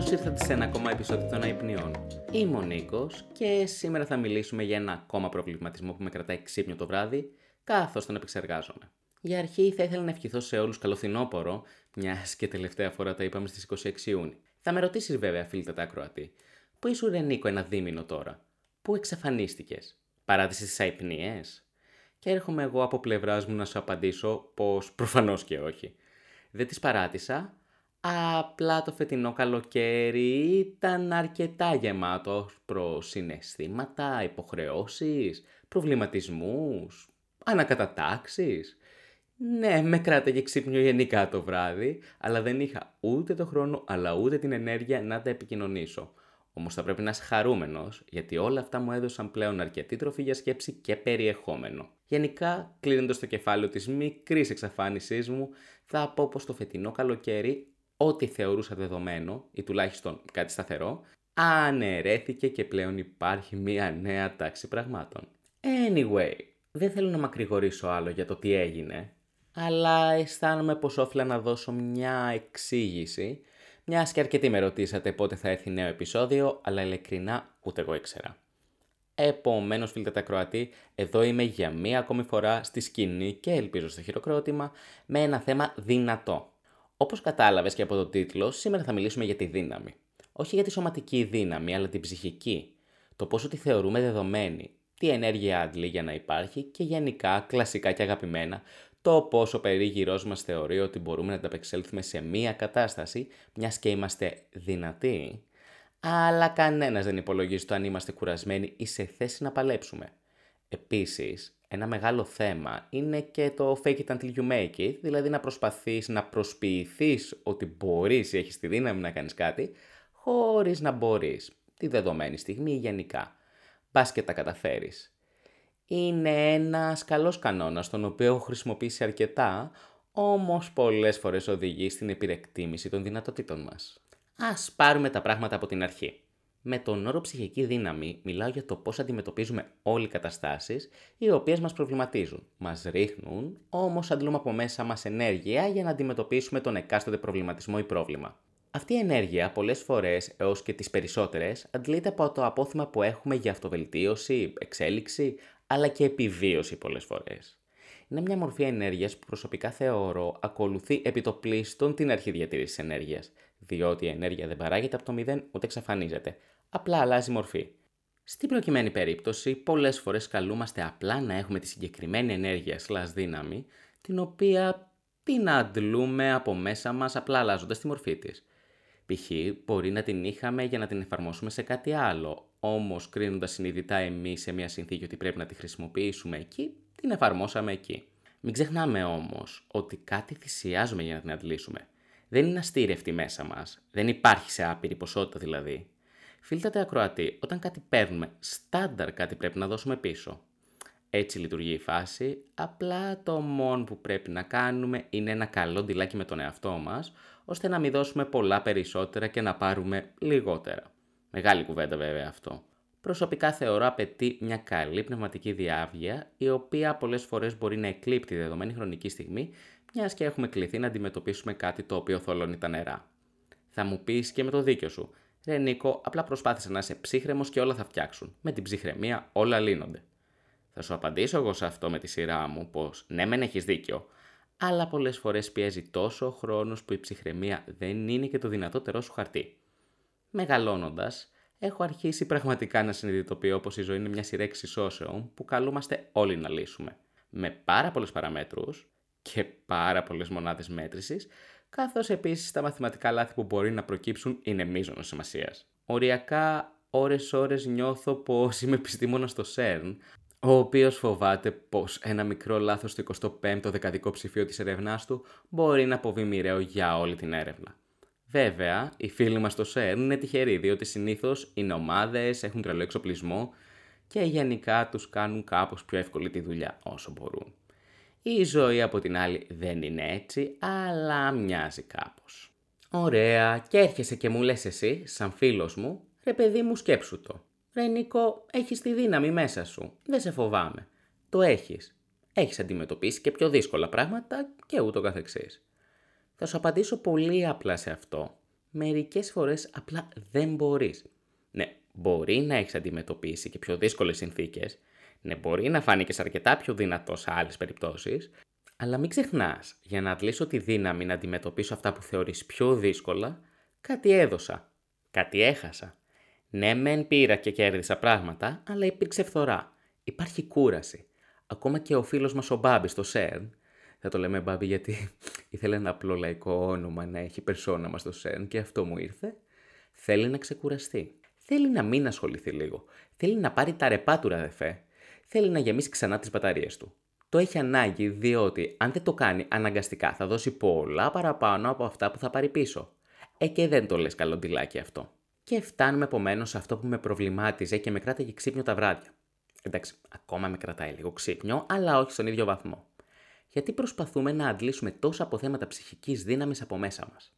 Καλώς ήρθατε σε ένα ακόμα επεισόδιο των Αϊπνιών. Είμαι ο Νίκος και σήμερα θα μιλήσουμε για ένα ακόμα προβληματισμό που με κρατάει ξύπνιο το βράδυ, καθώς τον επεξεργάζομαι. Για αρχή θα ήθελα να ευχηθώ σε όλους καλό φθινόπωρο, μιας και τελευταία φορά τα είπαμε στις 26 Ιούνιου. Θα με ρωτήσεις βέβαια, φίλτα τα ακροατή, πού ήσουν ρε Νίκο ένα δίμηνο τώρα, πού εξαφανίστηκες, παράτησε τι αϊπνίε. Και έρχομαι εγώ από πλευράς μου να σου απαντήσω πως προφανώς και όχι. Δεν τις παράτησα, Απλά το φετινό καλοκαίρι ήταν αρκετά γεμάτο προς συναισθήματα, υποχρεώσεις, προβληματισμούς, ανακατατάξεις. Ναι, με κράταγε ξύπνιο γενικά το βράδυ, αλλά δεν είχα ούτε το χρόνο, αλλά ούτε την ενέργεια να τα επικοινωνήσω. Όμως θα πρέπει να είσαι χαρούμενος, γιατί όλα αυτά μου έδωσαν πλέον αρκετή τροφή για σκέψη και περιεχόμενο. Γενικά, κλείνοντας το κεφάλαιο της μικρής εξαφάνισής μου, θα πω πως το φετινό καλοκαίρι ό,τι θεωρούσα δεδομένο ή τουλάχιστον κάτι σταθερό, αναιρέθηκε και πλέον υπάρχει μία νέα τάξη πραγμάτων. Anyway, δεν θέλω να μακρηγορήσω άλλο για το τι έγινε, αλλά αισθάνομαι πως όφιλα να δώσω μια εξήγηση, μιας και αρκετοί με ρωτήσατε πότε θα έρθει νέο επεισόδιο, αλλά ειλικρινά ούτε εγώ ήξερα. Επομένως, φίλτε τα Κροατή, εδώ είμαι για μία ακόμη φορά στη σκηνή και ελπίζω στο χειροκρότημα με ένα θέμα δυνατό. Όπως κατάλαβες και από το τίτλο, σήμερα θα μιλήσουμε για τη δύναμη. Όχι για τη σωματική δύναμη, αλλά την ψυχική. Το πόσο τη θεωρούμε δεδομένη, τι ενέργεια άντλει για να υπάρχει και γενικά, κλασικά και αγαπημένα, το πόσο περίγυρός μας θεωρεί ότι μπορούμε να ανταπεξέλθουμε σε μία κατάσταση, μιας και είμαστε δυνατοί, αλλά κανένας δεν υπολογίζει το αν είμαστε κουρασμένοι ή σε θέση να παλέψουμε. Επίσης, ένα μεγάλο θέμα είναι και το fake it until you make it, δηλαδή να προσπαθείς να προσποιηθείς ότι μπορείς ή έχεις τη δύναμη να κάνεις κάτι, χωρίς να μπορείς, τη δεδομένη στιγμή ή γενικά. Πας και τα καταφέρεις. Είναι ένας καλός κανόνας, τον οποίο έχω χρησιμοποιήσει αρκετά, όμως πολλές φορές οδηγεί στην επιρεκτίμηση των δυνατοτήτων μας. Ας πάρουμε τα πράγματα από την αρχή. Με τον όρο ψυχική δύναμη μιλάω για το πώς αντιμετωπίζουμε όλοι οι καταστάσεις οι οποίες μας προβληματίζουν. Μας ρίχνουν, όμως αντλούμε από μέσα μας ενέργεια για να αντιμετωπίσουμε τον εκάστοτε προβληματισμό ή πρόβλημα. Αυτή η ενέργεια πολλές φορές έως και τις περισσότερες αντλείται από το απόθυμα που έχουμε για αυτοβελτίωση, εξέλιξη αλλά και επιβίωση πολλές φορές. Είναι μια μορφή ενέργειας που προσωπικά θεωρώ ακολουθεί επί το πλήστον την αρχή διατήρησης ενέργειας, διότι η ενέργεια δεν παράγεται από το μηδέν ούτε εξαφανίζεται, απλά αλλάζει μορφή. Στην προκειμένη περίπτωση, πολλές φορές καλούμαστε απλά να έχουμε τη συγκεκριμένη ενέργεια σλάς δύναμη, την οποία την αντλούμε από μέσα μας απλά αλλάζοντας τη μορφή της. Π.χ. μπορεί να την είχαμε για να την εφαρμόσουμε σε κάτι άλλο, όμως κρίνοντας συνειδητά εμείς σε μια συνθήκη ότι πρέπει να τη χρησιμοποιήσουμε εκεί, την εφαρμόσαμε εκεί. Μην ξεχνάμε όμως ότι κάτι θυσιάζουμε για να την αντλήσουμε. Δεν είναι αστήρευτη μέσα μας, δεν υπάρχει σε άπειρη ποσότητα δηλαδή. Φίλτατε ακροατή, όταν κάτι παίρνουμε, στάνταρ κάτι πρέπει να δώσουμε πίσω. Έτσι λειτουργεί η φάση, απλά το μόνο που πρέπει να κάνουμε είναι ένα καλό ντυλάκι με τον εαυτό μας, ώστε να μην δώσουμε πολλά περισσότερα και να πάρουμε λιγότερα. Μεγάλη κουβέντα βέβαια αυτό. Προσωπικά θεωρώ απαιτεί μια καλή πνευματική διάβγεια, η οποία πολλές φορές μπορεί να εκλείπτει δεδομένη χρονική στιγμή, μιας και έχουμε κληθεί να αντιμετωπίσουμε κάτι το οποίο θολώνει τα νερά. Θα μου πεις και με το δίκιο σου. Ρε Νίκο, απλά προσπάθησε να είσαι ψύχρεμος και όλα θα φτιάξουν. Με την ψυχραιμία όλα λύνονται. Θα σου απαντήσω εγώ σε αυτό με τη σειρά μου πως ναι, μεν έχεις δίκιο, αλλά πολλές φορές πιέζει τόσο ο χρόνος που η ψυχραιμία δεν είναι και το δυνατότερό σου χαρτί. Μεγαλώνοντας, έχω αρχίσει πραγματικά να συνειδητοποιώ πως η ζωή είναι μια σειρά εξισώσεων που καλούμαστε όλοι να λύσουμε. Με πάρα πολλέ παραμέτρους και πάρα πολλές μονάδες μέτρησης, καθώς επίσης τα μαθηματικά λάθη που μπορεί να προκύψουν είναι μείζονο σημασίας. Οριακά, ώρε-ώρε νιώθω πως είμαι επιστήμονας στο CERN, ο οποίος φοβάται πως ένα μικρό λάθος στο 25ο δεκαδικό ψηφίο της ερευνάς του μπορεί να αποβεί μοιραίο για όλη την έρευνα. Βέβαια, οι φίλοι μας στο ΣΕΡ είναι τυχεροί, διότι συνήθως είναι ομάδες, έχουν τρελό εξοπλισμό και γενικά τους κάνουν κάπως πιο εύκολη τη δουλειά όσο μπορούν. Η ζωή από την άλλη δεν είναι έτσι, αλλά μοιάζει κάπως. Ωραία, και έρχεσαι και μου λες εσύ, σαν φίλος μου, ρε παιδί μου σκέψου το. Ρε Νίκο, έχεις τη δύναμη μέσα σου, δεν σε φοβάμαι. Το έχεις. Έχεις αντιμετωπίσει και πιο δύσκολα πράγματα και ούτω καθεξής. Θα σου απαντήσω πολύ απλά σε αυτό. Μερικές φορές απλά δεν μπορείς. Ναι, μπορεί να έχεις αντιμετωπίσει και πιο δύσκολες συνθήκες, ναι, μπορεί να φάνηκες αρκετά πιο δυνατό σε άλλες περιπτώσεις, αλλά μην ξεχνάς, για να αντλήσω τη δύναμη να αντιμετωπίσω αυτά που θεωρείς πιο δύσκολα, κάτι έδωσα, κάτι έχασα. Ναι, μεν πήρα και κέρδισα πράγματα, αλλά υπήρξε φθορά. Υπάρχει κούραση. Ακόμα και ο φίλος μας ο Μπάμπης στο ΣΕΡΝ, θα το λέμε Μπάμπη γιατί ήθελε ένα απλό λαϊκό όνομα να έχει περσόνα μας στο ΣΕΡΝ και αυτό μου ήρθε, θέλει να ξεκουραστεί. Θέλει να μην ασχοληθεί λίγο. Θέλει να πάρει τα ρεπά του ραδεφέ. Θέλει να γεμίσει ξανά τις μπαταρίες του. Το έχει ανάγκη διότι αν δεν το κάνει αναγκαστικά θα δώσει πολλά παραπάνω από αυτά που θα πάρει πίσω. Ε και δεν το λες καλό αυτό. Και φτάνουμε επομένως σε αυτό που με προβλημάτιζε και με κράταγε ξύπνιο τα βράδια. Εντάξει, ακόμα με κρατάει λίγο ξύπνιο, αλλά όχι στον ίδιο βαθμό. Γιατί προσπαθούμε να αντλήσουμε τόσα αποθέματα ψυχικής δύναμης από μέσα μας.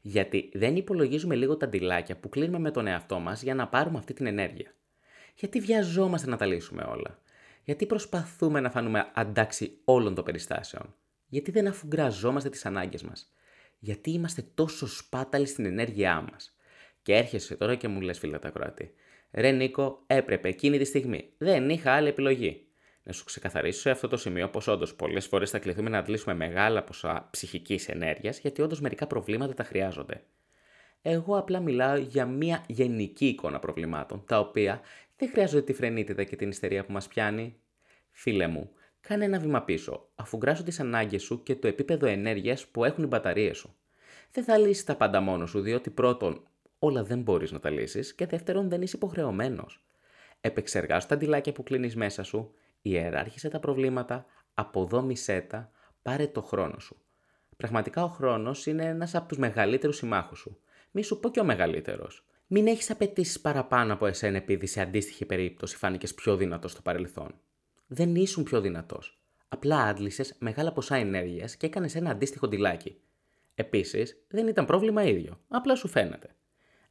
Γιατί δεν υπολογίζουμε λίγο τα ντυλάκια που κλείνουμε με τον εαυτό μας για να πάρουμε αυτή την ενέργεια. Γιατί βιαζόμαστε να τα λύσουμε όλα. Γιατί προσπαθούμε να φανούμε αντάξει όλων των περιστάσεων. Γιατί δεν αφουγκραζόμαστε τις ανάγκες μας. Γιατί είμαστε τόσο σπάταλοι στην ενέργειά μας. Και έρχεσαι τώρα και μου λες, φίλε τα Κροατή, Ρε Νίκο, έπρεπε εκείνη τη στιγμή. Δεν είχα άλλη επιλογή. Να σου ξεκαθαρίσω σε αυτό το σημείο πως όντως πολλές φορές θα κληθούμε να αντλήσουμε μεγάλα ποσά ψυχικής ενέργειας, γιατί όντως μερικά προβλήματα τα χρειάζονται. Εγώ απλά μιλάω για μια γενική εικόνα προβλημάτων, τα οποία δεν χρειάζονται τη φρενίτιδα και την ιστερία που μας πιάνει. Φίλε μου, κάνε ένα βήμα πίσω, αφού γκράσω τις ανάγκες σου και το επίπεδο ενέργειας που έχουν οι μπαταρίες σου. Δεν θα λύσεις τα πάντα μόνος σου, διότι πρώτον, όλα δεν μπορείς να τα λύσεις και δεύτερον, δεν είσαι υποχρεωμένος. Επεξεργάσου τα αντιλάκια που κλείνεις μέσα σου, ιεράρχησε τα προβλήματα, αποδόμησέ τα, πάρε το χρόνο σου. Πραγματικά ο χρόνος είναι ένας από τους μεγαλύτερους συμμάχους σου. Μη σου πω και ο μεγαλύτερος. Μην έχεις απαιτήσεις παραπάνω από εσένα επειδή σε αντίστοιχη περίπτωση φάνηκες πιο δυνατός στο παρελθόν. Δεν ήσουν πιο δυνατός. Απλά άντλησες μεγάλα ποσά ενέργειας και έκανες ένα αντίστοιχο ντυλάκι. Επίσης, δεν ήταν πρόβλημα ίδιο. Απλά σου φαίνεται.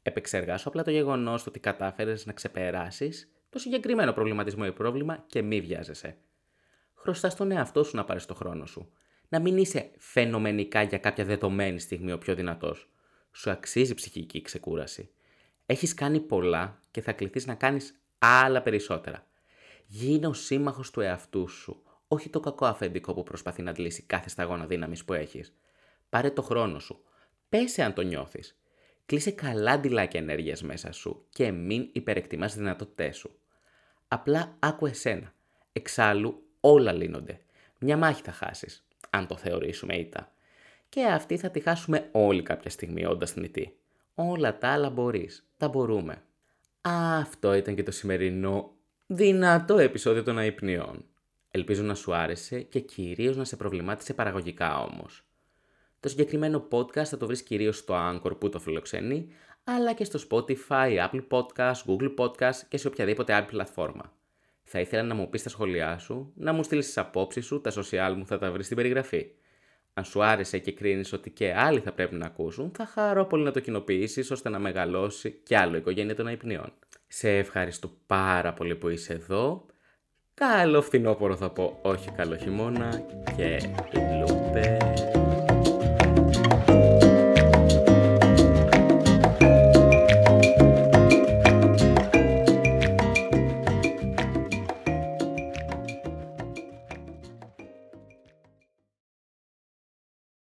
Επεξεργάσου απλά το γεγονός ότι κατάφερες να ξεπεράσεις το συγκεκριμένο προβληματισμό ή πρόβλημα και μη βιάζεσαι. Χρωστάς τον εαυτό σου να πάρεις το χρόνο σου. Να μην είσαι φαινομενικά για κάποια δεδομένη στιγμή ο πιο δυνατός. Σου αξίζει ψυχική ξεκούραση. Έχεις κάνει πολλά και θα κληθείς να κάνεις άλλα περισσότερα. Γίνε ο σύμμαχος του εαυτού σου, όχι το κακό αφεντικό που προσπαθεί να αντλήσει κάθε σταγόνα δύναμης που έχεις. Πάρε το χρόνο σου. Πέσε αν το νιώθεις. Κλείσε καλά αντιλάκια ενέργειας μέσα σου και μην υπερεκτιμάς τι δυνατότητές σου. Απλά άκου εσένα. Εξάλλου όλα λύνονται. Μια μάχη θα χάσεις, αν το θεωρήσουμε ήττα. Και αυτή θα τη χάσουμε όλοι κάποια στιγμή όντας θνητή. Όλα τα άλλα μπορείς. Τα μπορούμε. Αυτό ήταν και το σημερινό δυνατό επεισόδιο των αϊπνιών. Ελπίζω να σου άρεσε και κυρίως να σε προβλημάτισε παραγωγικά όμως. Το συγκεκριμένο podcast θα το βρεις κυρίως στο Anchor που το φιλοξενεί, αλλά και στο Spotify, Apple Podcast, Google Podcast και σε οποιαδήποτε άλλη πλατφόρμα. Θα ήθελα να μου πεις τα σχόλιά σου, να μου στείλεις τις απόψεις σου, τα social μου θα τα βρεις στην περιγραφή. Αν σου άρεσε και κρίνεις ότι και άλλοι θα πρέπει να ακούσουν, θα χαρώ πολύ να το κοινοποιήσεις ώστε να μεγαλώσει κι άλλο η οικογένεια των αϊπνιών. Σε ευχαριστώ πάρα πολύ που είσαι εδώ. Καλό φθινόπωρο θα πω, όχι καλό χειμώνα και λούπε.